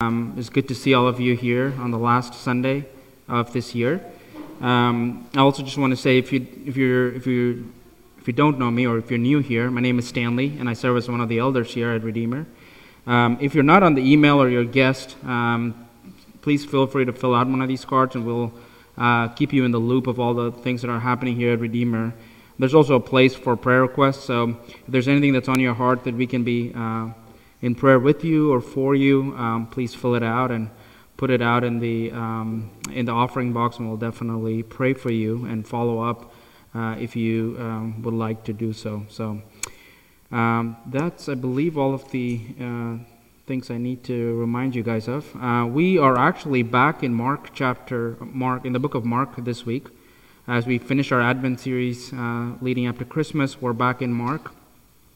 Um, it's good to see all of you here on the last Sunday of this year. Um, I also just want to say, if you if you're if you if you don't know me or if you're new here, my name is Stanley, and I serve as one of the elders here at Redeemer. Um, if you're not on the email or you're a guest, um, please feel free to fill out one of these cards, and we'll uh, keep you in the loop of all the things that are happening here at Redeemer. There's also a place for prayer requests, so if there's anything that's on your heart that we can be uh, in prayer with you or for you, um, please fill it out and put it out in the um, in the offering box, and we'll definitely pray for you and follow up uh, if you um, would like to do so. So um, that's, I believe, all of the uh, things I need to remind you guys of. Uh, we are actually back in Mark chapter Mark in the book of Mark this week. As we finish our Advent series uh, leading up to Christmas, we're back in Mark,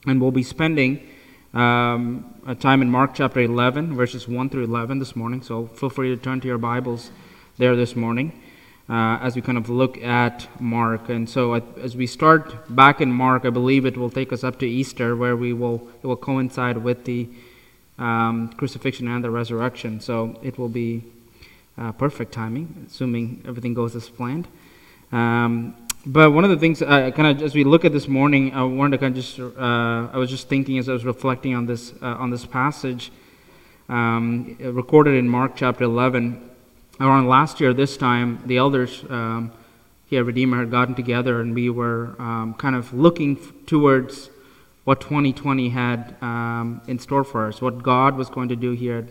and we'll be spending um, a time in Mark chapter 11, verses 1 through 11 this morning. So feel free to turn to your Bibles there this morning uh, as we kind of look at Mark. And so as we start back in Mark, I believe it will take us up to Easter, where we will it will coincide with the um, crucifixion and the resurrection. So it will be uh, perfect timing, assuming everything goes as planned. Um, but one of the things, uh, kind of as we look at this morning, I wanted to kind of just, uh, I was just thinking as I was reflecting on this uh, on this passage, um, recorded in Mark chapter 11. Around last year, this time, the elders um, here at Redeemer had gotten together, and we were um, kind of looking towards what 2020 had um, in store for us, what God was going to do here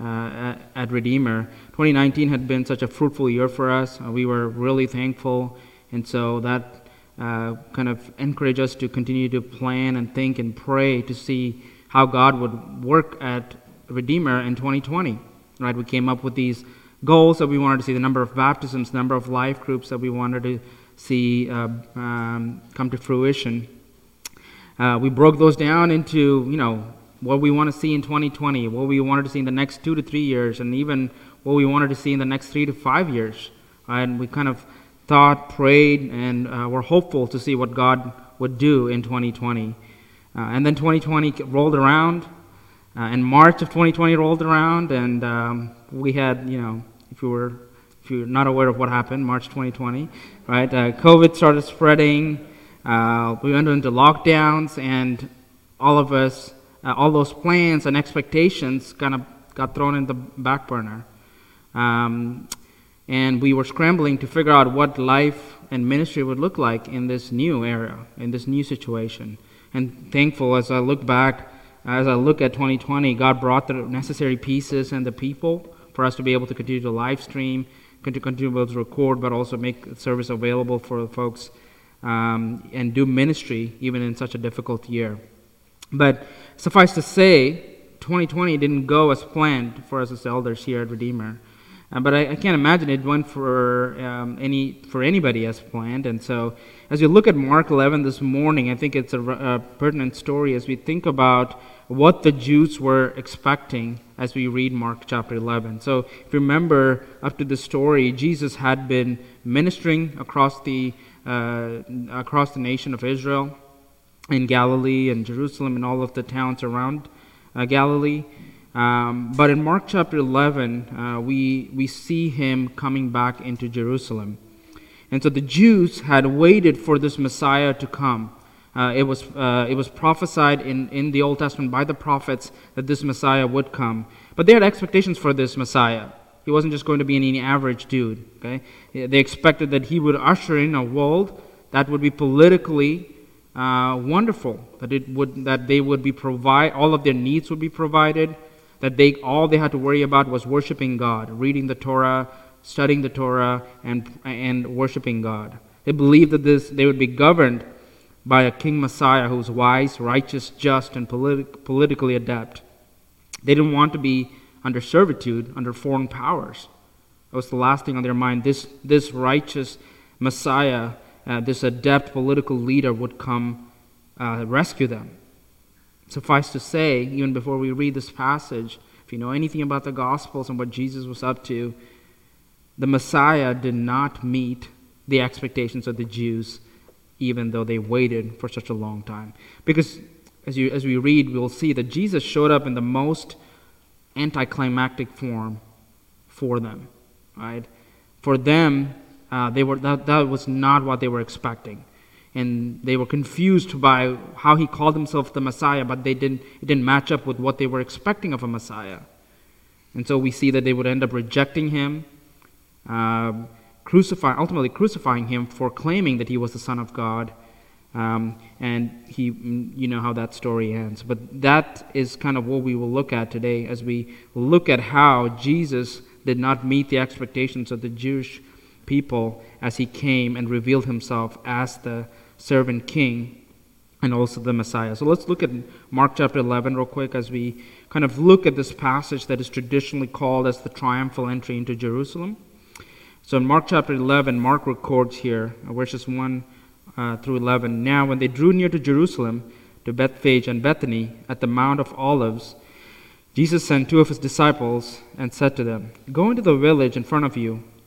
at, uh, at Redeemer. 2019 had been such a fruitful year for us. Uh, we were really thankful and so that uh, kind of encouraged us to continue to plan and think and pray to see how God would work at Redeemer in 2020. Right? We came up with these goals that we wanted to see the number of baptisms, number of life groups that we wanted to see uh, um, come to fruition. Uh, we broke those down into, you know, what we want to see in 2020, what we wanted to see in the next two to three years, and even what we wanted to see in the next three to five years. And we kind of thought, prayed, and uh, were hopeful to see what God would do in 2020. Uh, and then 2020 rolled around, uh, and March of 2020 rolled around, and um, we had, you know, if you were if you're not aware of what happened, March 2020, right? Uh, COVID started spreading. Uh, we went into lockdowns, and all of us, uh, all those plans and expectations, kind of got thrown in the back burner. Um, and we were scrambling to figure out what life and ministry would look like in this new era, in this new situation. And thankful as I look back, as I look at 2020, God brought the necessary pieces and the people for us to be able to continue to live stream, continue to record, but also make service available for folks um, and do ministry even in such a difficult year. But suffice to say, 2020 didn't go as planned for us as elders here at Redeemer. Uh, but I, I, can't imagine it went for um, any for anybody as planned. And so, as you look at Mark 11 this morning, I think it's a, a, pertinent story as we think about what the Jews were expecting as we read Mark chapter 11. So, if you remember, up to the story, Jesus had been ministering across the uh, across the nation of Israel, in Galilee and Jerusalem and all of the towns around uh, Galilee. Um, but in Mark chapter 11, uh, we, we see him coming back into Jerusalem. And so the Jews had waited for this Messiah to come. Uh, it, was, uh, it was prophesied in, in the Old Testament by the prophets that this Messiah would come. But they had expectations for this Messiah. He wasn't just going to be any average dude. Okay? They expected that he would usher in a world that would be politically uh, wonderful, that, it would, that they would be provide, all of their needs would be provided, that they all they had to worry about was worshiping God, reading the Torah, studying the Torah, and and worshiping God. They believed that this they would be governed by a king Messiah who was wise, righteous, just, and politi- politically adept. They didn't want to be under servitude under foreign powers. That was the last thing on their mind. This this righteous Messiah, uh, this adept political leader, would come uh, rescue them. Suffice to say, even before we read this passage, if you know anything about the Gospels and what Jesus was up to, the Messiah did not meet the expectations of the Jews, even though they waited for such a long time. Because as, you, as we read, we'll see that Jesus showed up in the most anticlimactic form for them, right? For them, uh, they were, that, that was not what they were expecting. And they were confused by how he called himself the Messiah, but they didn't, it didn't match up with what they were expecting of a Messiah. And so we see that they would end up rejecting him, uh, crucify, ultimately crucifying him for claiming that he was the Son of God. Um, and he, you know how that story ends. But that is kind of what we will look at today as we look at how Jesus did not meet the expectations of the Jewish people as he came and revealed himself as the servant king and also the Messiah. So let's look at Mark chapter 11 real quick as we kind of look at this passage that is traditionally called as the triumphal entry into Jerusalem. So in Mark chapter 11, Mark records here, verses 1 uh, through 11. Now, when they drew near to Jerusalem, to Bethphage and Bethany, at the Mount of Olives, Jesus sent two of his disciples and said to them, Go into the village in front of you,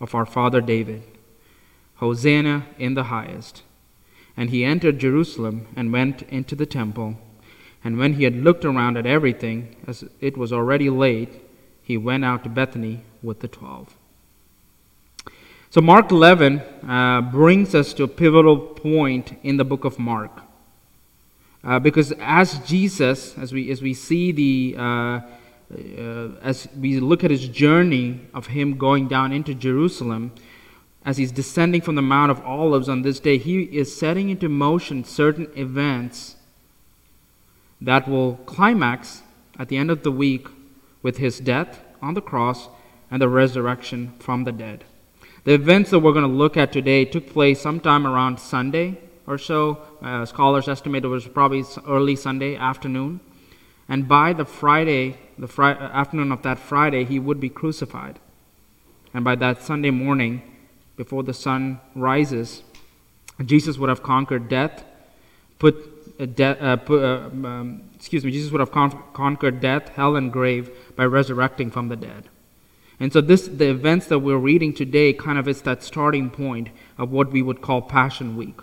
of our father David. Hosanna in the highest. And he entered Jerusalem and went into the temple. And when he had looked around at everything, as it was already late, he went out to Bethany with the twelve. So, Mark 11 uh, brings us to a pivotal point in the book of Mark. Uh, because as Jesus, as we, as we see the, uh, as we look at his journey of him going down into Jerusalem, as he's descending from the Mount of Olives on this day, he is setting into motion certain events that will climax at the end of the week with his death on the cross and the resurrection from the dead. The events that we're going to look at today took place sometime around Sunday or so. Uh, scholars estimate it was probably early Sunday afternoon. And by the Friday, the afternoon of that Friday, he would be crucified. And by that Sunday morning, before the sun rises, Jesus would have conquered death, put, de- uh, put uh, um, excuse me, Jesus would have con- conquered death, hell, and grave by resurrecting from the dead. And so this the events that we're reading today kind of is that starting point of what we would call Passion Week.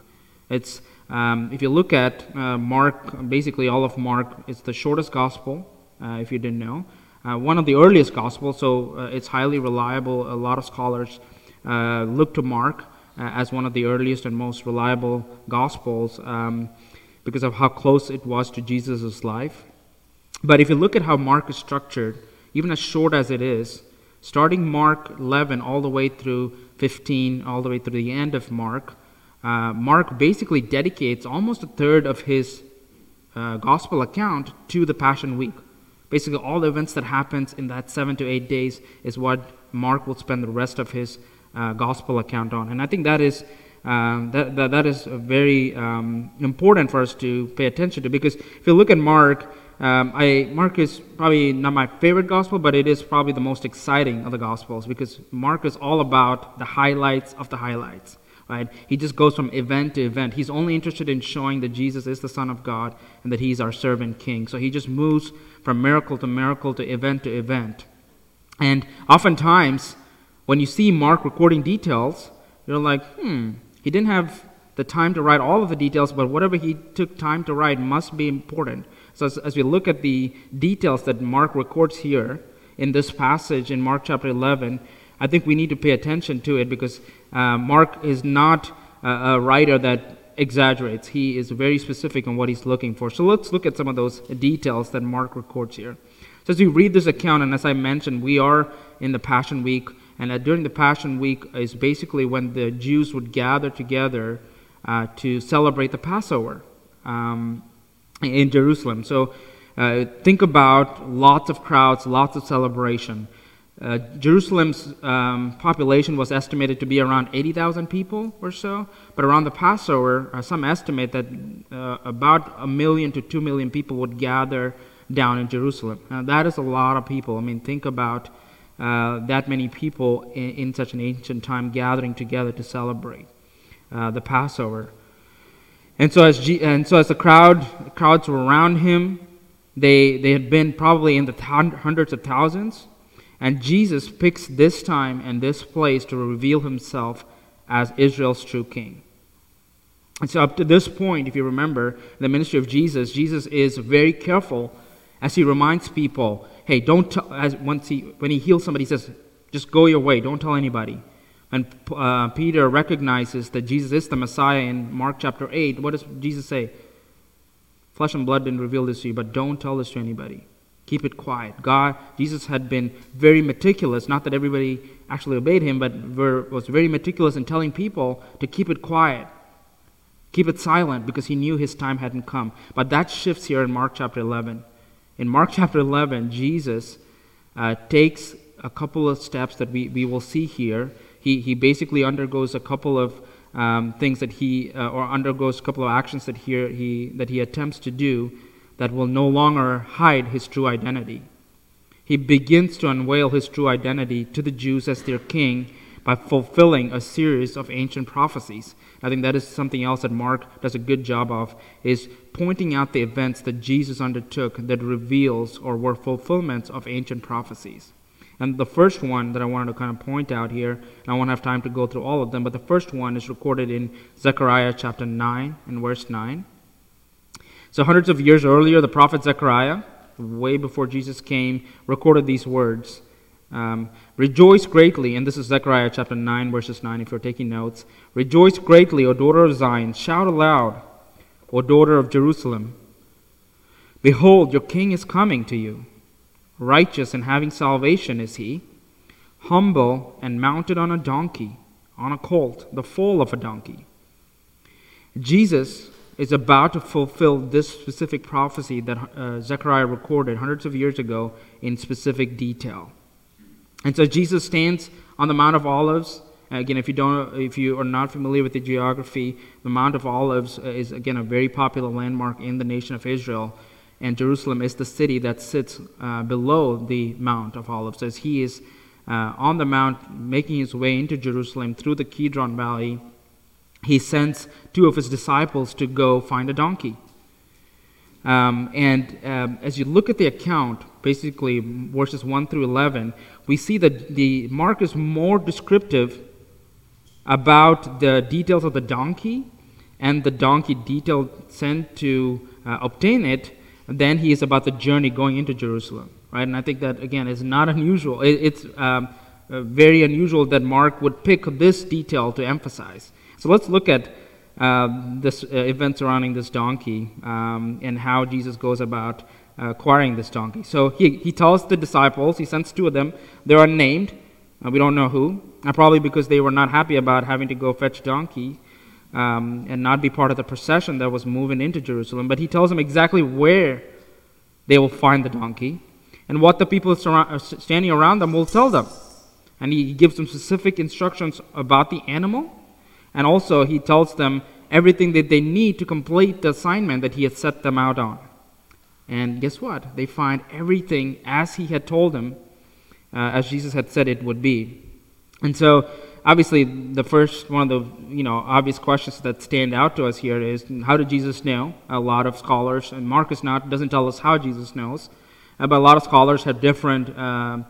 It's um, if you look at uh, Mark, basically all of Mark, it's the shortest gospel. Uh, if you didn't know, uh, one of the earliest gospels, so uh, it's highly reliable. A lot of scholars look to Mark as one of the earliest and most reliable gospels um, because of how close it was to Jesus' life. But if you look at how Mark is structured, even as short as it is, starting Mark 11 all the way through 15, all the way through the end of Mark, uh, Mark basically dedicates almost a third of his uh, gospel account to the Passion Week. Basically, all the events that happens in that seven to eight days is what Mark will spend the rest of his uh, gospel account on, and I think that is um, that, that that is very um, important for us to pay attention to because if you look at Mark, um, I, Mark is probably not my favorite gospel, but it is probably the most exciting of the gospels because Mark is all about the highlights of the highlights. Right? He just goes from event to event. He's only interested in showing that Jesus is the Son of God and that He's our servant King. So he just moves from miracle to miracle to event to event. And oftentimes, when you see Mark recording details, you're like, hmm, he didn't have the time to write all of the details, but whatever he took time to write must be important. So, as, as, we look at the details that Mark records here in this passage in Mark chapter 11, I think we need to pay attention to it because uh, Mark is not a, a writer that exaggerates. He is very specific on what he's looking for. So, let's look at some of those details that Mark records here. So as we read this account, and as I mentioned, we are in the Passion Week, and uh, during the Passion Week is basically when the Jews would gather together uh, to celebrate the Passover um, in Jerusalem. So uh, think about lots of crowds, lots of celebration. Uh, Jerusalem's um, population was estimated to be around 80,000 people or so, but around the Passover, uh, some estimate that uh, about a million to two million people would gather down in Jerusalem. Now, that is a lot of people. I mean, think about uh, that many people in, in, such an ancient time gathering together to celebrate uh, the Passover. And so, as G- and so as the crowd crowds were around him, they they had been probably in the th- hundreds of thousands. And Jesus picks this time and this place to reveal himself as Israel's true king. And so, up to this point, if you remember the ministry of Jesus, Jesus is very careful as he reminds people hey, don't tell, as once he, when he heals somebody, he says, just go your way, don't tell anybody. And uh, Peter recognizes that Jesus is the Messiah in Mark chapter 8. What does Jesus say? Flesh and blood didn't reveal this to you, but don't tell this to anybody. Keep it quiet. God, Jesus had been very meticulous. Not that everybody actually obeyed him, but were, was very meticulous in telling people to keep it quiet, keep it silent, because he knew his time hadn't come. But that shifts here in Mark chapter 11. In Mark chapter 11, Jesus uh, takes a couple of steps that we, we will see here. He, he basically undergoes a couple of um, things that he, uh, or undergoes a couple of actions that he, he, that he attempts to do that will no longer hide his true identity. He begins to unveil his true identity to the Jews as their king by fulfilling a series of ancient prophecies. I think that is something else that Mark does a good job of is pointing out the events that Jesus undertook that reveals or were fulfillments of ancient prophecies. And the first one that I wanted to kind of point out here, and I won't have time to go through all of them, but the first one is recorded in Zechariah chapter 9 and verse 9. So, hundreds of years earlier, the prophet Zechariah, way before Jesus came, recorded these words um, Rejoice greatly, and this is Zechariah chapter 9, verses 9, if you're taking notes. Rejoice greatly, O daughter of Zion. Shout aloud, O daughter of Jerusalem. Behold, your king is coming to you. Righteous and having salvation is he, humble and mounted on a donkey, on a colt, the foal of a donkey. Jesus is about to fulfill this specific prophecy that uh, Zechariah recorded hundreds of years ago in specific detail. And so Jesus stands on the Mount of Olives. Again, if you don't, if you are not familiar with the geography, the Mount of Olives uh, is again a very popular landmark in the nation of Israel, and Jerusalem is the city that sits uh, below the Mount of Olives. As he is uh, on the mount, making his way into Jerusalem through the Kidron Valley, he sends two of his disciples to go find a donkey. Um, and um, as you look at the account, basically verses 1 through 11, we see that the Mark is more descriptive about the details of the donkey and the donkey detail sent to uh, obtain it than he is about the journey going into Jerusalem. Right? And I think that, again, is not unusual. It, it's um, uh, very unusual that Mark would pick this detail to emphasize. So let's look at uh, this uh, event surrounding this donkey um, and how Jesus goes about uh, acquiring this donkey. So he, he tells the disciples, he sends two of them, they are named. Uh, we don't know who, uh, probably because they were not happy about having to go fetch donkey um, and not be part of the procession that was moving into Jerusalem. But he tells them exactly where they will find the donkey and what the people standing around them will tell them. And he gives them specific instructions about the animal and also, he tells them everything that they need to complete the assignment that he had set them out on. And guess what? They find everything as he had told them, uh, as Jesus had said it would be. And so, obviously, the first one of the you know obvious questions that stand out to us here is how did Jesus know? A lot of scholars, and Marcus not doesn't tell us how Jesus knows, uh, but a lot of scholars have different. Uh,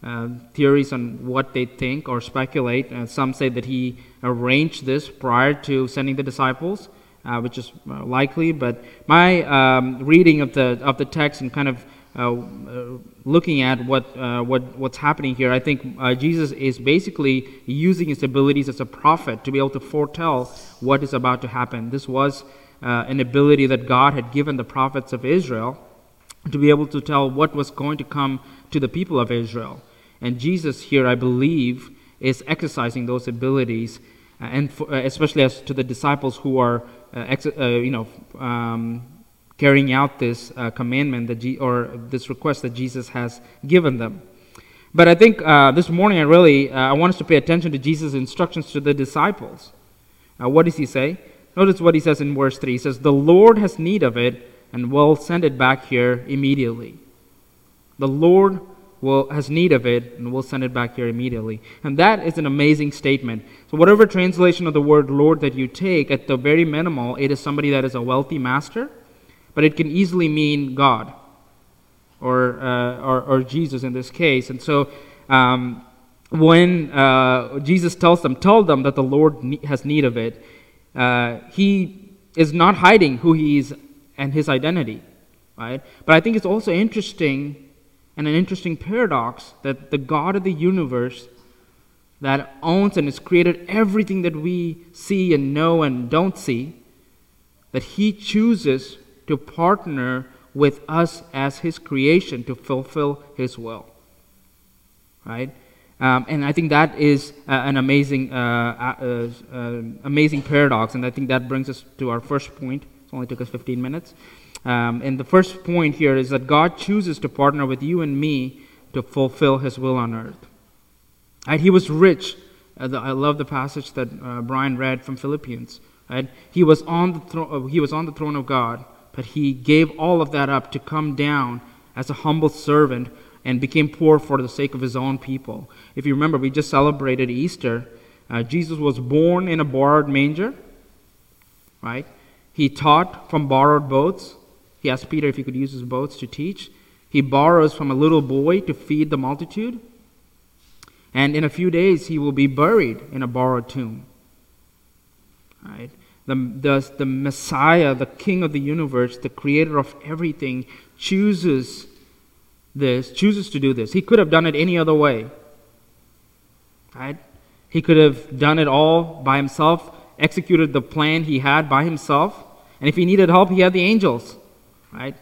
uh, theories on what they think or speculate. Uh, some say that he arranged this prior to sending the disciples, uh, which is uh, likely. But my um, reading of the of the text and kind of uh, looking at what what what's happening here, I think Jesus is basically using his abilities as a prophet to be able to foretell what is about to happen. This was an ability that God had given the prophets of Israel to be able to tell what was going to come to the people of Israel. And Jesus here, I believe, is exercising those abilities, uh, and for, uh, especially as to the disciples who are, uh, ex- uh, you know, um, carrying out this uh, commandment that G- or this request that Jesus has given them. But I think uh, this morning I really I want us to pay attention to Jesus' instructions to the disciples. what does he say? Notice what he says in verse 3. He says, The Lord has need of it and will send it back here immediately. The Lord will, has need of it and we'll send it back here immediately. And that is an amazing statement. So, whatever translation of the word Lord that you take, at the very minimal, it is somebody that is a wealthy master, but it can easily mean God or, uh, or, or, Jesus in this case. And so, um, when uh, Jesus tells them, tell them that the Lord has need of it, uh, he is not hiding who he is and his identity, right? But I think it's also interesting and an interesting paradox that the God of the universe that owns and has created everything that we see and know and don't see, that he chooses to partner with us as his creation to fulfill his will. Right? Um, and I think that is uh, an amazing, uh, uh, uh, amazing paradox. And I think that brings us to our first point. It only took us 15 minutes. Um, and the first point here is that God chooses to partner with you and me to fulfill his will on earth. And He was rich. Uh, I love the passage that uh, Brian read from Philippians. Right? He, was on the thro- he was on the throne of God, but he gave all of that up to come down as a humble servant and became poor for the sake of his own people. If you remember, we just celebrated Easter. Uh, Jesus was born in a borrowed manger, right? He taught from borrowed boats. He asked Peter if he could use his boats to teach. He borrows from a little boy to feed the multitude. And in a few days, he will be buried in a borrowed tomb. Right? The, the, the Messiah, the King of the universe, the creator of everything, chooses this, chooses to do this. He could have done it any other way. Right? He could have done it all by himself, executed the plan he had by himself. And if he needed help, he had the angels. Right?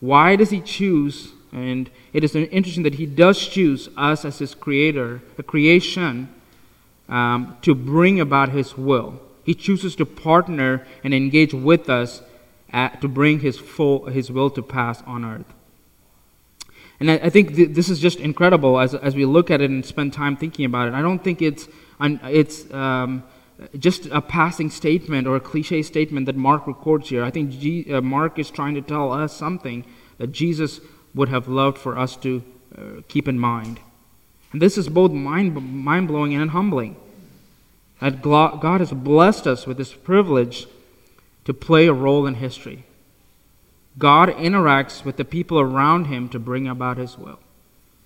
Why does he choose? And it is interesting that he does choose us as his creator, a creation, um, to bring about his will. He chooses to partner and engage with us at, to bring his full his will to pass on earth. And I, I think th- this is just incredible as, as we look at it and spend time thinking about it. I don't think it's, it's um, just a passing statement or a cliche statement that Mark records here. I think G, uh, Mark is trying to tell us something that Jesus would have loved for us to uh, keep in mind. And this is both mind, mind blowing and humbling. That God has blessed us with this privilege to play a role in history. God interacts with the people around him to bring about his will.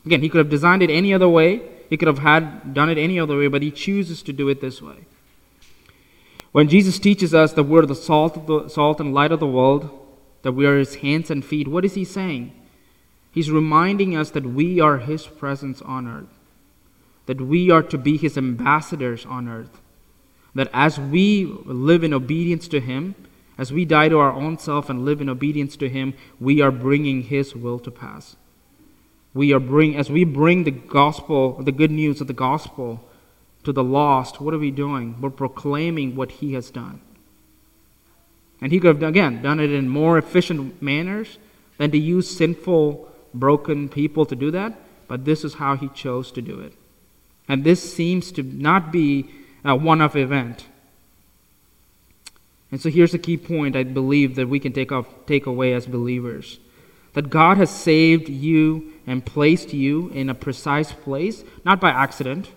Again, he could have designed it any other way. He could have had done it any other way, but he chooses to do it this way. When Jesus teaches us that we're the salt, of the, salt and light of the world, that we are his hands and feet, what is he saying? He's reminding us that we are his presence on earth, that we are to be his ambassadors on earth, that as we live in obedience to him, as we die to our own self and live in obedience to him, we are bringing his will to pass. We are bring as we bring the gospel, the good news of the gospel to the lost, what are we doing? We're proclaiming what he has done. And he could have, again, done it in more efficient manners than to use sinful, broken people to do that, but this is how he chose to do it. And this seems to not be a one off event. And so here's a key point I believe that we can take, off, take away as believers that God has saved you and placed you in a precise place, not by accident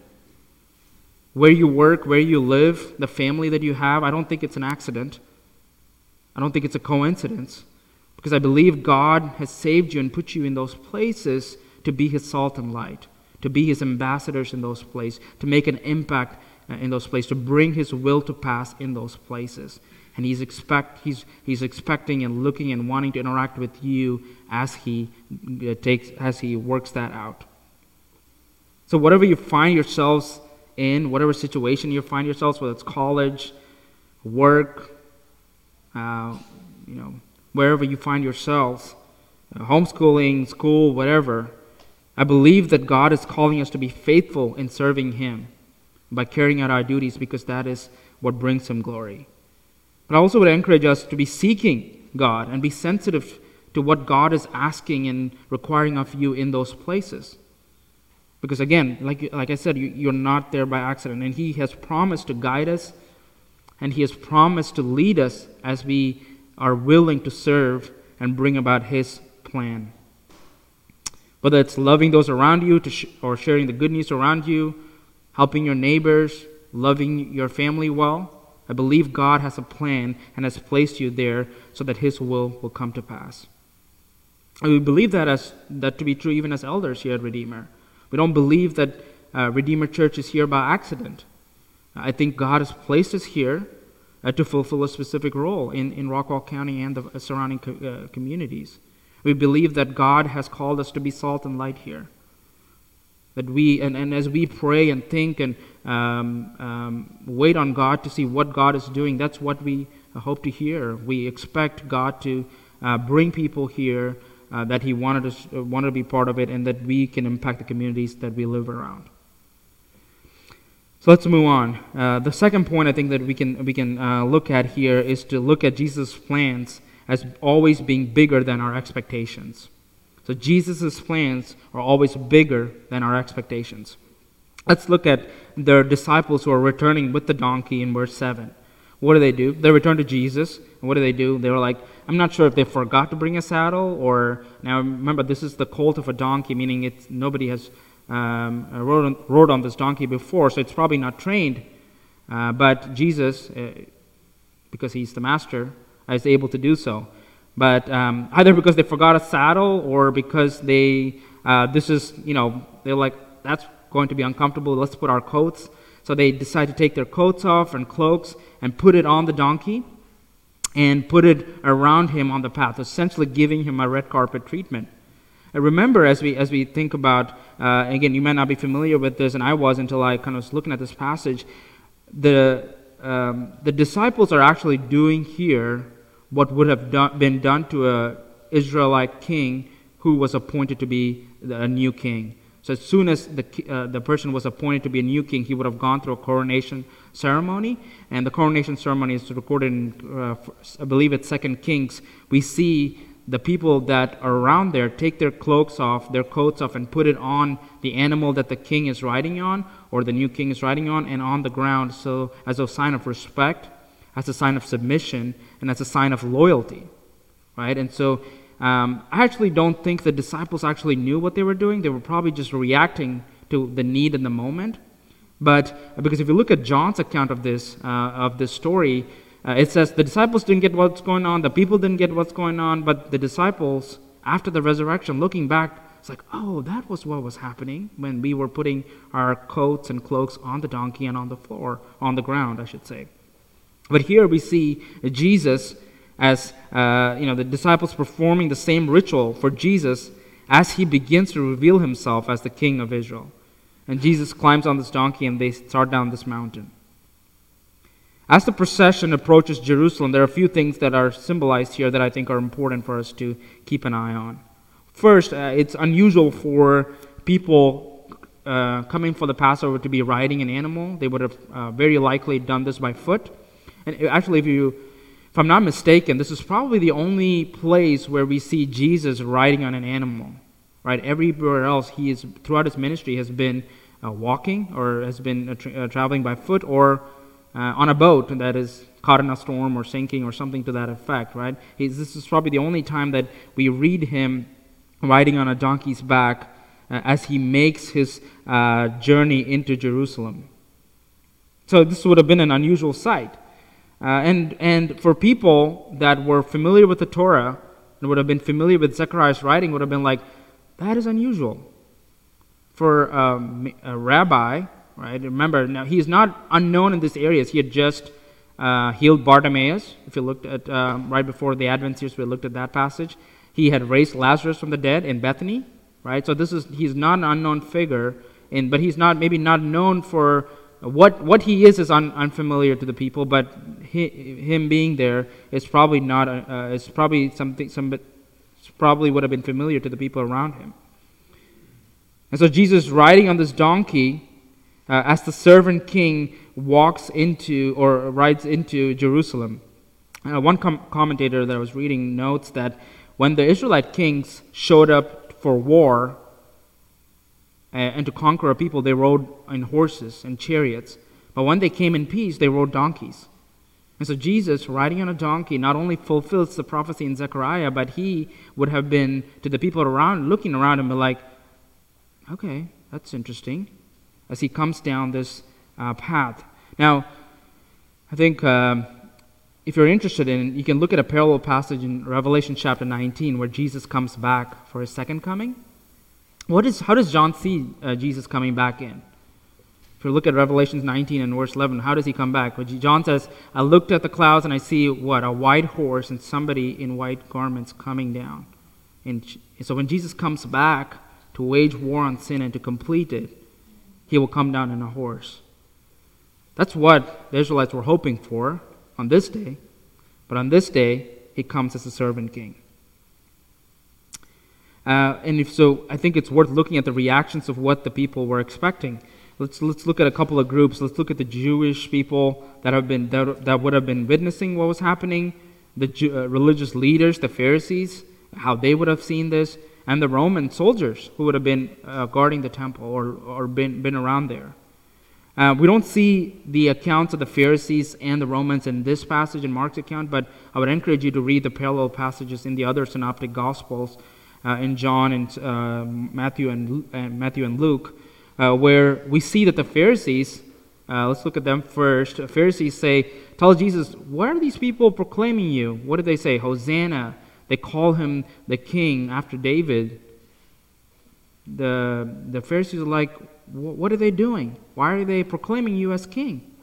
where you work, where you live, the family that you have, I don't think it's an accident. I don't think it's a coincidence. Because I believe God has saved you and put you in those places to be His salt and light, to be His ambassadors in those places, to make an impact uh, in those places, to bring His will to pass in those places. And He's, expect, he's, he's expecting and looking and wanting to interact with you as He uh, takes, as He works that out. So, whatever you find yourselves in whatever situation you find yourselves, whether it's college, work, uh, you know, wherever you find yourselves, uh, homeschooling, school, whatever. I believe that God is calling us to be faithful in serving Him by carrying out our duties because that is what brings Him glory. But I also would encourage us to be seeking God and be sensitive to what God is asking and requiring of you in those places. Because again, like, like I said, you, you're not there by accident. And He has promised to guide us, and He has promised to lead us as we are willing to serve and bring about His plan. Whether it's loving those around you sh- or sharing the good news around you, helping your neighbors, loving your family well, I believe God has a plan and has placed you there so that His will will come to pass. And we believe that as that to be true even as elders here at Redeemer. We don't believe that uh, Redeemer Church is here by accident. I think God has placed us here uh, to fulfill a specific role in, in Rockwall County and the surrounding co- uh, communities. We believe that God has called us to be salt and light here. That we, and, and as we pray and think and um, um, wait on God to see what God is doing, that's what we hope to hear. We expect God to uh, bring people here uh, that He wanted us uh, wanted to be part of it, and that we can impact the communities that we live around. So let's move on. Uh, the second point I think that we can we can uh, look at here is to look at Jesus' plans as always being bigger than our expectations. So Jesus' plans are always bigger than our expectations. Let's look at the disciples who are returning with the donkey in verse 7. What do they do? They return to Jesus. And what do they do? They were like, I'm not sure if they forgot to bring a saddle or. Now remember, this is the colt of a donkey, meaning it's, nobody has um, rode, on, rode, on, this donkey before, so it's probably not trained. Uh, but Jesus, uh, because he's the master, is able to do so. But um, either because they forgot a saddle or because they, uh, this is, you know, they're like, that's going to be uncomfortable. Let's put our coats. So they decide to take their coats off and cloaks and put it on the donkey and put it around him on the path, essentially giving him a red carpet treatment. And remember, as we as we think about, uh, again, you might not be familiar with this, and I was until I kind of was looking at this passage. The um, the disciples are actually doing here what would have done, been done to a Israelite king who was appointed to be a new king. So as soon as the, uh, the person was appointed to be a new king, he would have gone through a coronation ceremony. And the coronation ceremony is recorded in, uh, I believe it's Second Kings. We see the people that are around there take their cloaks off, their coats off, and put it on the animal that the king is riding on, or the new king is riding on, and on the ground, so as a sign of respect, as a sign of submission, and as a sign of loyalty. Right? And so um, I actually don't think the disciples actually knew what they were doing. They were probably just reacting to the need in the moment. But because if you look at John's account of this uh, of this story, uh, it says the disciples didn't get what's going on, the people didn't get what's going on, but the disciples, after the resurrection, looking back, it's like, oh, that was what was happening when we were putting our coats and cloaks on the donkey and on the floor, on the ground, I should say. But here we see Jesus as uh, you know the disciples performing the same ritual for Jesus as he begins to reveal himself as the king of Israel. And Jesus climbs on this donkey and they start down this mountain. As the procession approaches Jerusalem, there are a few things that are symbolized here that I think are important for us to keep an eye on. First, uh, it's unusual for people uh, coming for the Passover to be riding an animal. They would have uh, very likely done this by foot. And actually, if you if I'm not mistaken, this is probably the only place where we see Jesus riding on an animal. Right? Everywhere else, he is throughout his ministry has been uh, walking or has been uh, tra- uh, traveling by foot or uh, on a boat that is caught in a storm or sinking or something to that effect. Right? He's, this is probably the only time that we read him riding on a donkey's back uh, as he makes his uh, journey into Jerusalem. So this would have been an unusual sight. Uh, and, and for people that were familiar with the Torah and would have been familiar with Zechariah's writing, would have been like, that is unusual. For um, a rabbi, right? Remember, now he's not unknown in these areas. He had just uh, healed Bartimaeus. If you looked at um, right before the Advent series, we looked at that passage. He had raised Lazarus from the dead in Bethany, right? So this is he's not an unknown figure, in, but he's not maybe not known for what, what he is is un, unfamiliar to the people, but he, him being there is probably not. Uh, is probably something some probably would have been familiar to the people around him. And so Jesus, riding on this donkey, uh, as the servant king walks into or rides into Jerusalem. Uh, one com- commentator that I was reading notes that when the Israelite kings showed up for war and to conquer a people, they rode in horses and chariots. But when they came in peace, they rode donkeys. And so Jesus, riding on a donkey, not only fulfills the prophecy in Zechariah, but he would have been to the people around, looking around be like, okay, that's interesting, as he comes down this uh, path. Now, I think um, if you're interested in, you can look at a parallel passage in Revelation chapter 19 where Jesus comes back for his second coming. What is, how does John see uh, Jesus coming back in? If you look at Revelations 19 and verse 11, how does he come back? Well, John says, I looked at the clouds and I see what? A white horse and somebody in white garments coming down. And so when Jesus comes back to wage war on sin and to complete it, he will come down in a horse. That's what the Israelites were hoping for on this day. But on this day, he comes as a servant king. Uh, and if so, I think it's worth looking at the reactions of what the people were expecting. Let's, let's look at a couple of groups. Let's look at the Jewish people that, have been, that, that would have been witnessing what was happening, the Jew, uh, religious leaders, the Pharisees, how they would have seen this, and the Roman soldiers who would have been uh, guarding the temple or, or been, been around there. Uh, we don't see the accounts of the Pharisees and the Romans in this passage in Mark's account, but I would encourage you to read the parallel passages in the other synoptic gospels, in John and uh, Matthew and, Matthew and Luke, uh, where we see that the Pharisees, uh, let's look at them first. The Pharisees say, Tell Jesus, why are these people proclaiming you? What do they say? Hosanna. They call him the king after David. The, the Pharisees are like, What are they doing? Why are they proclaiming you as king?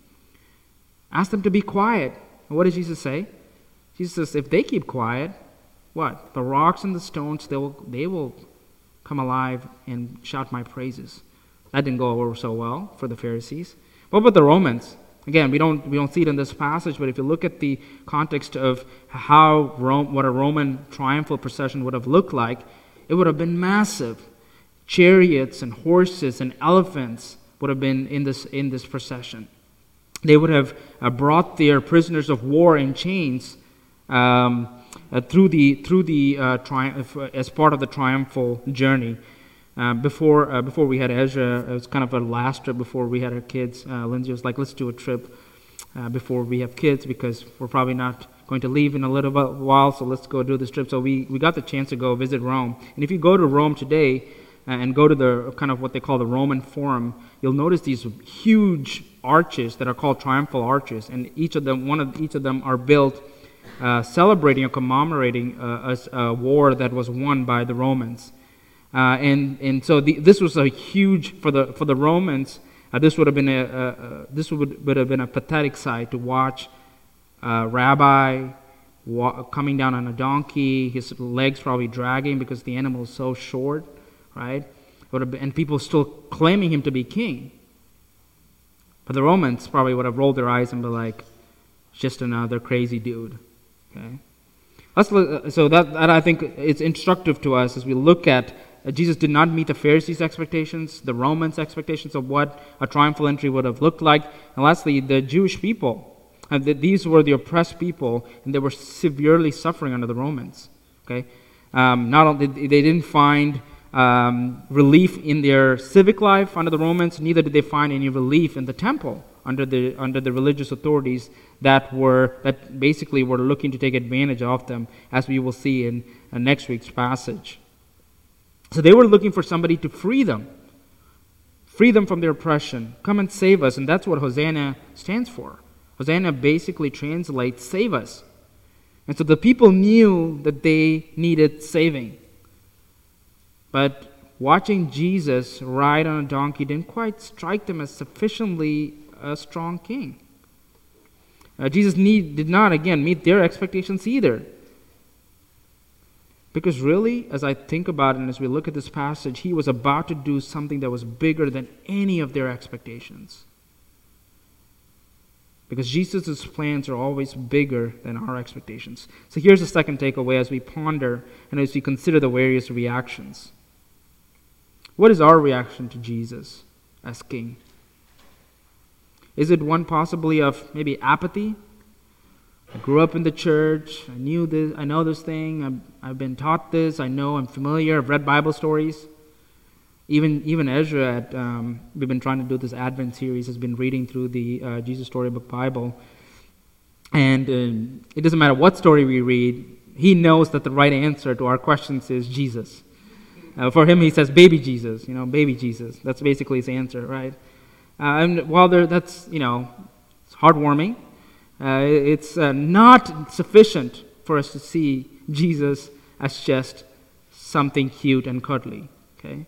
Ask them to be quiet. And what does Jesus say? Jesus says, If they keep quiet, what? The rocks and the stones, they will, they will come alive and shout my praises. That didn't go over so well for the Pharisees. What about the Romans? Again, we don't, we don't see it in this passage, but if you look at the context of how Rome, what a Roman triumphal procession would have looked like, it would have been massive. Chariots and horses and elephants would have been in this, in this procession. They would have uh, brought their prisoners of war in chains um, through the, through the uh, triumph, as part of the triumphal journey. Uh, before uh, before we had Ezra, it was kind of a last trip before we had our kids. Uh, Lindsay was like, "Let's do a trip uh, before we have kids because we're probably not going to leave in a little while. So let's go do this trip." So we we got the chance to go visit Rome. And if you go to Rome today uh, and go to the kind of what they call the Roman Forum, you'll notice these huge arches that are called triumphal arches, and each of them, one of each of them, are built. Uh, celebrating or commemorating a, a war that was won by the Romans. Uh, and, and so the, this was a huge, for the, for the Romans, uh, this, would have been a, a, a, this would, would have been a pathetic sight to watch a rabbi wa- coming down on a donkey, his legs probably dragging because the animal is so short, right? Been, and people still claiming him to be king. But the Romans probably would have rolled their eyes and be like, just another crazy dude. Okay? Let's look, so that, that I think it's instructive to us as we look at uh, Jesus did not meet the Pharisees' expectations, the Romans' expectations of what a triumphal entry would have looked like. And lastly, the Jewish people. And these were the oppressed people, and they were severely suffering under the Romans. Okay, um, not only they didn't find um, relief in their civic life under the Romans, neither did they find any relief in the temple under the under the religious authorities that were that basically were looking to take advantage of them, as we will see in uh, next week's passage. So they were looking for somebody to free them, free them from their oppression. Come and save us. And that's what Hosanna stands for. Hosanna basically translates save us. And so the people knew that they needed saving. But watching Jesus ride on a donkey didn't quite strike them as sufficiently a strong king. Uh, Jesus need, did not, again, meet their expectations either. Because really, as I think about it and as we look at this passage, he was about to do something that was bigger than any of their expectations. Because Jesus' plans are always bigger than our expectations. So here's the second takeaway as we ponder and as we consider the various reactions. What is our reaction to Jesus as King? Is it one possibly of maybe apathy? I grew up in the church. I knew this. I know this thing. I've, I've been taught this. I know. I'm familiar. I've read Bible stories. Even even Ezra, at, um, we've been trying to do this Advent series. Has been reading through the uh, Jesus Storybook Bible, and uh, it doesn't matter what story we read. He knows that the right answer to our questions is Jesus. Uh, for him, he says, "Baby Jesus," you know, "Baby Jesus." That's basically his answer, right? Uh, and while that's you know, it's heartwarming. Uh, it's uh, not sufficient for us to see Jesus as just something cute and cuddly. Okay.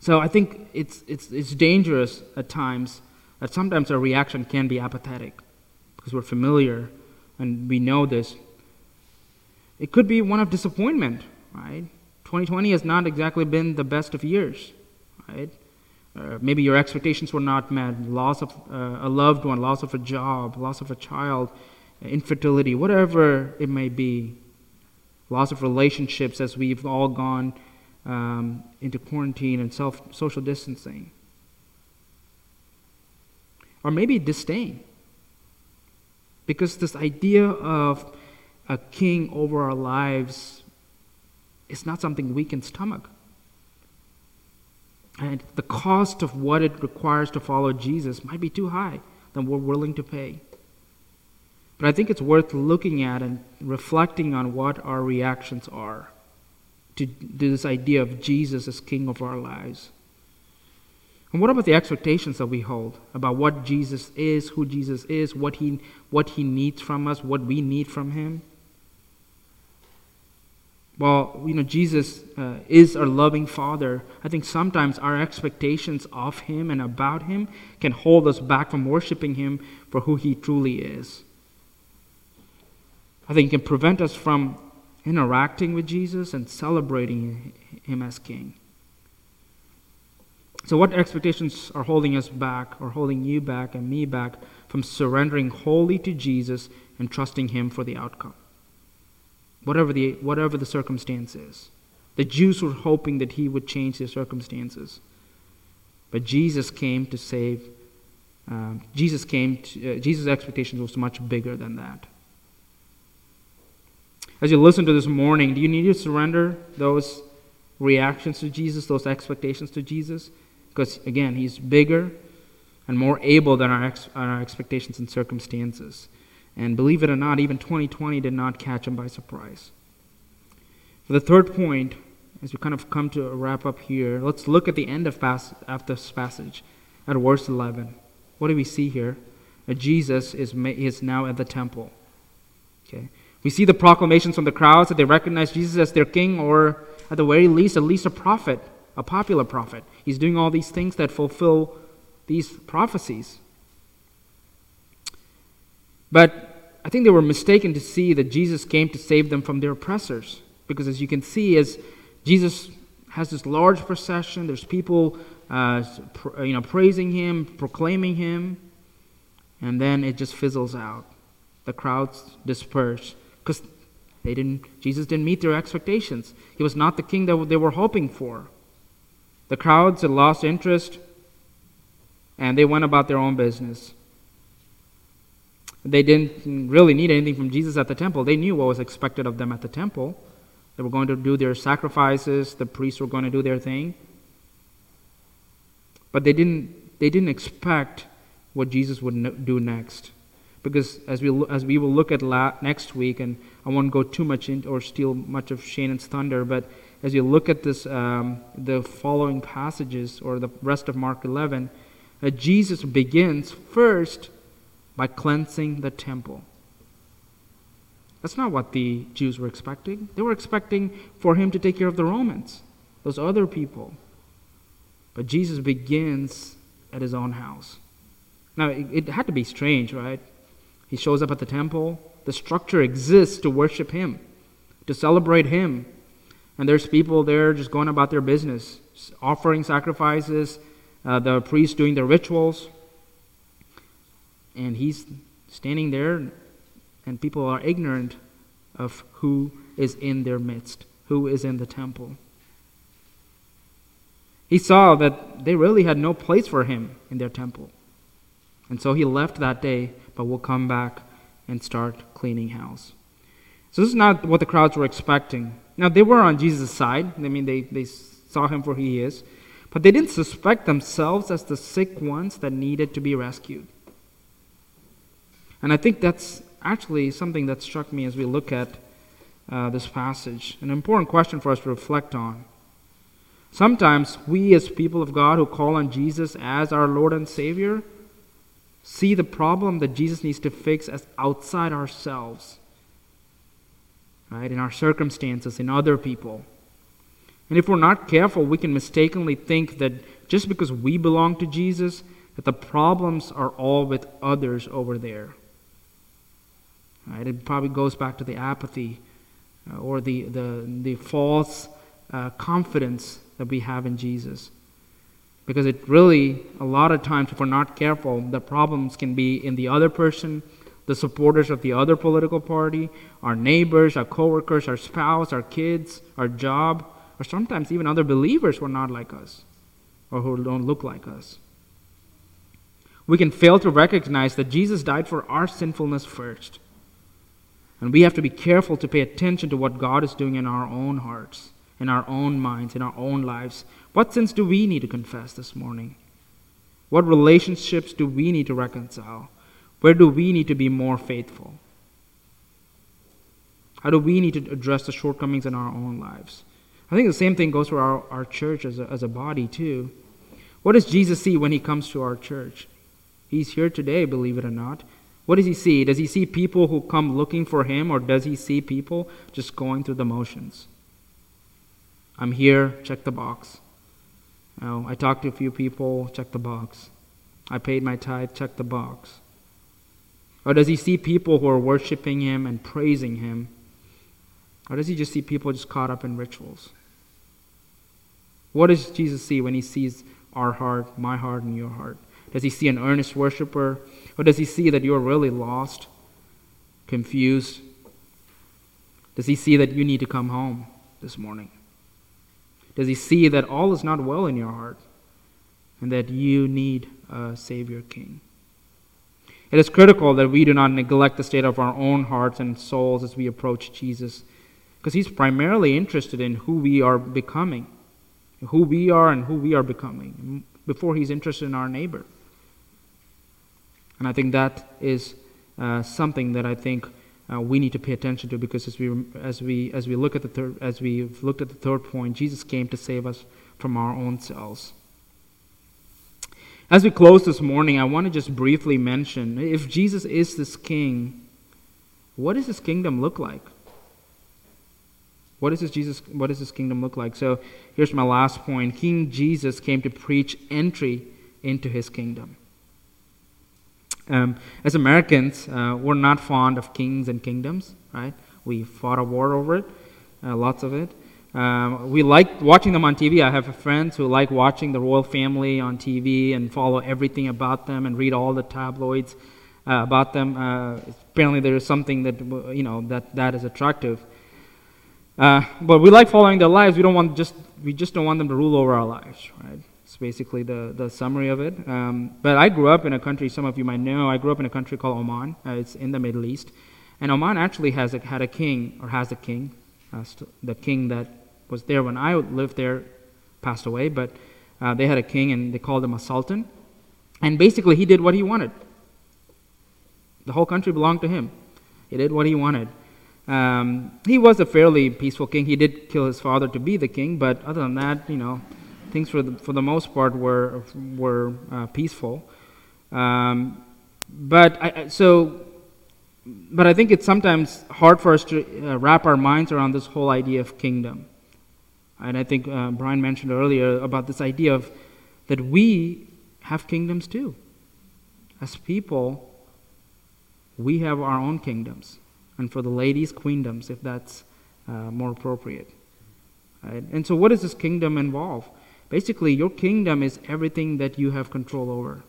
So I think it's, it's, it's dangerous at times that sometimes our reaction can be apathetic because we're familiar and we know this. It could be one of disappointment, right? 2020 has not exactly been the best of years, right? Uh, maybe your expectations were not met, loss of uh, a loved one, loss of a job, loss of a child, infertility, whatever it may be, loss of relationships as we've all gone um, into quarantine and self social distancing. Or maybe disdain. Because this idea of a king over our lives is not something we can stomach. And the cost of what it requires to follow Jesus might be too high than we're willing to pay. But I think it's worth looking at and reflecting on what our reactions are to this idea of Jesus as King of our lives. And what about the expectations that we hold about what Jesus is, who Jesus is, what he, what he needs from us, what we need from him? Well, you know, Jesus uh, is our loving Father. I think sometimes our expectations of him and about him can hold us back from worshiping him for who he truly is. I think it can prevent us from interacting with Jesus and celebrating Him as King. So, what expectations are holding us back, or holding you back and me back from surrendering wholly to Jesus and trusting Him for the outcome? Whatever the, whatever the circumstance is. The Jews were hoping that He would change their circumstances. But Jesus came to save. Uh, Jesus came. To, uh, Jesus' expectations was much bigger than that. As you listen to this morning, do you need to surrender those reactions to Jesus, those expectations to Jesus? Because, again, He's bigger and more able than our, ex- our expectations and circumstances. And believe it or not, even 2020 did not catch Him by surprise. For the third point, as we kind of come to a wrap up here, let's look at the end of, pas- of this passage at verse 11. What do we see here? Jesus is, ma- is now at the temple. Okay. We see the proclamations from the crowds that they recognize Jesus as their king, or at the very least, at least a prophet, a popular prophet. He's doing all these things that fulfill these prophecies. But I think they were mistaken to see that Jesus came to save them from their oppressors. Because as you can see, as Jesus has this large procession, there's people uh, you know, praising him, proclaiming him, and then it just fizzles out. The crowds disperse because they didn't jesus didn't meet their expectations he was not the king that they were hoping for the crowds had lost interest and they went about their own business they didn't really need anything from jesus at the temple. They knew what was expected of them at the temple. They were going to do their sacrifices. The priests were going to do their thing. But they didn't they didn't expect what jesus would do next. Because as we as we will look at la- next week, and I won't go too much into or steal much of Shannon's thunder, but as you look at this, um, the following passages or the rest of Mark 11, uh, Jesus begins first by cleansing the temple. That's not what the Jews were expecting. They were expecting for him to take care of the Romans, those other people. But Jesus begins at his own house. Now, it, it had to be strange, right? He shows up at the temple. The structure exists to worship Him, to celebrate Him. And there's people there just going about their business, offering sacrifices, uh, the priests doing their rituals. And he's standing there, and people are ignorant of who is in their midst, who is in the temple. He saw that they really had no place for him in their temple. And so he left that day, but will come back and start cleaning house. So this is not what the crowds were expecting. Now they were on Jesus' side. I mean, they, they saw him for who he is. But they didn't suspect themselves as the sick ones that needed to be rescued. And I think that's actually something that struck me as we look at uh, this passage. An important question for us to reflect on. Sometimes we, as people of God who call on Jesus as our Lord and Savior, see the problem that Jesus needs to fix as outside ourselves, right? In our circumstances, in other people. And if we're not careful, we can mistakenly think that just because we belong to Jesus, that the problems are all with others over there. Right? It probably goes back to the apathy uh, or the, the, the false uh, confidence that we have in Jesus. Because it really, a lot of times, if we're not careful, the problems can be in the other person, the supporters of the other political party, our neighbors, our coworkers, our spouse, our kids, our job, or sometimes even other believers who are not like us or who don't look like us. We can fail to recognize that Jesus died for our sinfulness first. And we have to be careful to pay attention to what God is doing in our own hearts, in our own minds, in our own lives. What sins do we need to confess this morning? What relationships do we need to reconcile? Where do we need to be more faithful? How do we need to address the shortcomings in our own lives? I think the same thing goes for our, our church as a, as a body, too. What does Jesus see when he comes to our church? He's here today, believe it or not. What does he see? Does he see people who come looking for him, or does he see people just going through the motions? I'm here, check the box. Now, I talked to a few people, check the box. I paid my tithe, check the box. Or does he see people who are worshiping him and praising him? Or does he just see people just caught up in rituals? What does Jesus see when he sees our heart, my heart, and your heart? Does he see an earnest worshiper? Or does he see that you're really lost, confused? Does he see that you need to come home this morning? Does he see that all is not well in your heart and that you need a Savior King? It is critical that we do not neglect the state of our own hearts and souls as we approach Jesus, because he's primarily interested in who we are becoming, who we are and who we are becoming, before he's interested in our neighbor. And I think that is uh, something that I think uh, we need to pay attention to because as we as we as we look at the third as we've looked at the third point, Jesus came to save us from our own selves. As we close this morning, I want to just briefly mention if Jesus is this king, what does his kingdom look like? What does this Jesus what does his kingdom look like? So here's my last point. King Jesus came to preach entry into his kingdom. Um, as Americans, uh, we're not fond of kings and kingdoms, right? We fought a war over it, uh, lots of it. Um, we like watching them on TV. I have friends who like watching the royal family on TV and follow everything about them and read all the tabloids uh, about them. Uh, apparently, there is something that you know that that is attractive. Uh, but we like following their lives. We don't want just we just don't want them to rule over our lives, right? It's basically the, the summary of it. Um, but I grew up in a country, some of you might know, I grew up in a country called Oman. Uh, it's in the Middle East. And Oman actually has a, had a king, or has a king. Uh, st- the king that was there when I lived there passed away, but uh, they had a king and they called him a sultan. And basically, he did what he wanted. The whole country belonged to him. He did what he wanted. Um, he was a fairly peaceful king. He did kill his father to be the king, but other than that, you know, things for the, for the most part were were uh, peaceful. Um, but I, so, but I think it's sometimes hard for us to uh, wrap our minds around this whole idea of kingdom. And I think uh, Brian mentioned earlier about this idea of that we have kingdoms too. As people, we have our own kingdoms, and for the ladies, queendoms, if that's uh, more appropriate. Right? And so, what does this kingdom involve? Basically, your kingdom is everything that you have control over.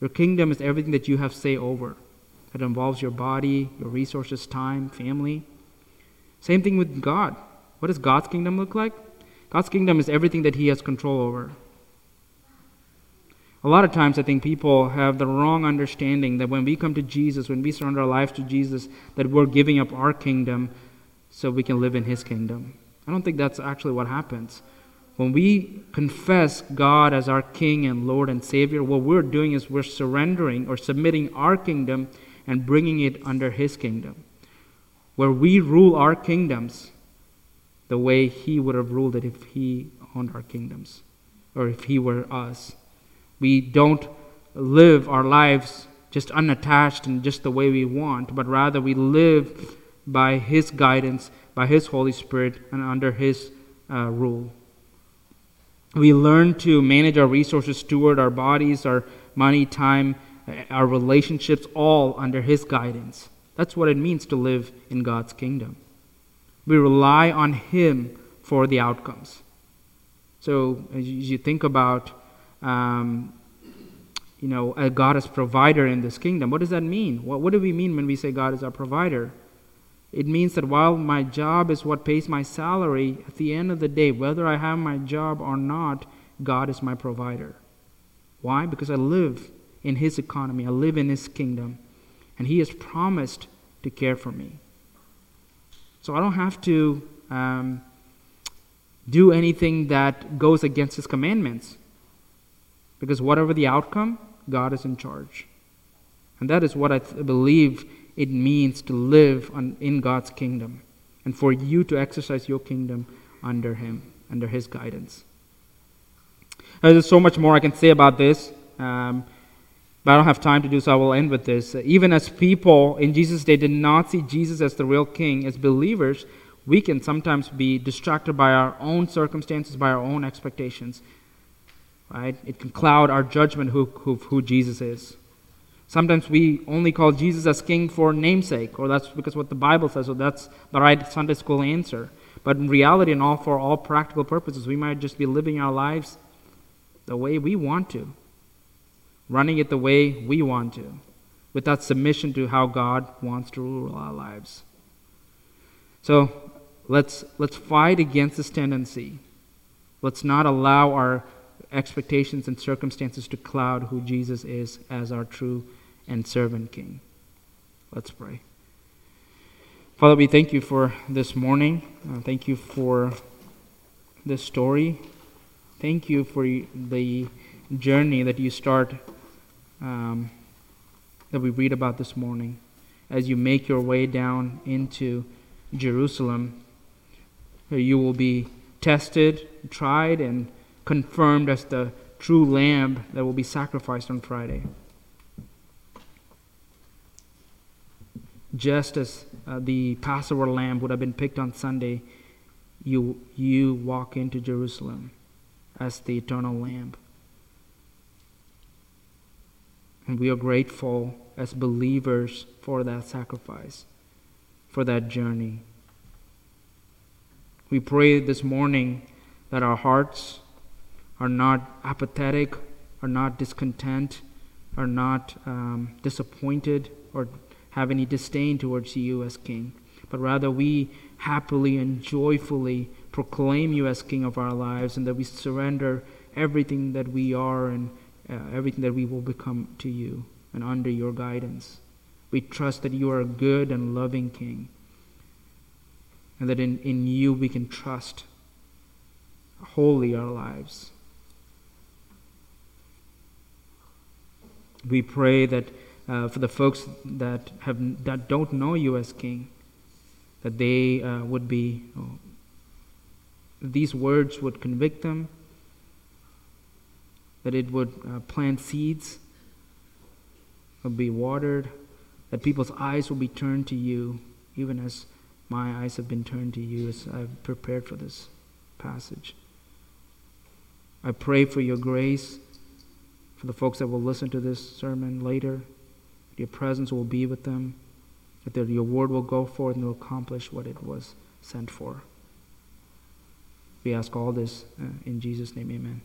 Your kingdom is everything that you have say over. It involves your body, your resources, time, family. Same thing with God. What does God's kingdom look like? God's kingdom is everything that He has control over. A lot of times, I think people have the wrong understanding that when we come to Jesus, when we surrender our lives to Jesus, that we're giving up our kingdom so we can live in His kingdom. I don't think that's actually what happens. When we confess God as our King and Lord and Savior, what we're doing is we're surrendering or submitting our kingdom and bringing it under His kingdom. Where we rule our kingdoms the way He would have ruled it if He owned our kingdoms or if He were us. We don't live our lives just unattached and just the way we want, but rather we live by His guidance, by His Holy Spirit, and under His uh, rule. We learn to manage our resources, steward our bodies, our money, time, our relationships, all under His guidance. That's what it means to live in God's kingdom. We rely on Him for the outcomes. So, as you think about, um, you know, God as provider in this kingdom, what does that mean? What, what do we mean when we say God is our provider? It means that while my job is what pays my salary, at the end of the day, whether I have my job or not, God is my provider. Why? Because I live in His economy, I live in His kingdom, and He has promised to care for me. So I don't have to um, do anything that goes against His commandments, because whatever the outcome, God is in charge. And that is what I th- believe it means to live on, in God's kingdom and for you to exercise your kingdom under Him, under His guidance. There's so much more I can say about this, um, but I don't have time to do so. I will end with this. Even as people in Jesus' day did not see Jesus as the real king, as believers, we can sometimes be distracted by our own circumstances, by our own expectations. Right? It can cloud our judgment who, who, who Jesus is. Sometimes we only call Jesus as king for namesake, or that's because what the Bible says, so that's the right Sunday school answer. But in reality, and all for all practical purposes, we might just be living our lives the way we want to, running it the way we want to, without submission to how God wants to rule our lives. So let's let's fight against this tendency. Let's not allow our expectations and circumstances to cloud who Jesus is as our true and servant king. Let's pray. Father, we thank you for this morning. Uh, thank you for this story. Thank you for the journey that you start, um, that we read about this morning, as you make your way down into Jerusalem. You will be tested, tried, and confirmed as the true lamb that will be sacrificed on Friday. Just as uh, the Passover lamb would have been picked on Sunday, you, you walk into Jerusalem as the eternal lamb. And we are grateful as believers for that sacrifice, for that journey. We pray this morning that our hearts are not apathetic, are not discontent, are not um, disappointed or have any disdain towards you as King, but rather we happily and joyfully proclaim you as King of our lives and that we surrender everything that we are and uh, everything that we will become to you and under your guidance. We trust that you are a good and loving King and that in, in you we can trust wholly our lives. We pray that uh, for the folks that have that don't know you as King, that they uh, would be oh, these words would convict them, that it would uh, plant seeds, would be watered, that people's eyes will be turned to you, even as my eyes have been turned to you as I've prepared for this passage. I pray for your grace for the folks that will listen to this sermon later. Your presence will be with them, that your word will go forth and will accomplish what it was sent for. We ask all this uh, in Jesus' name, amen.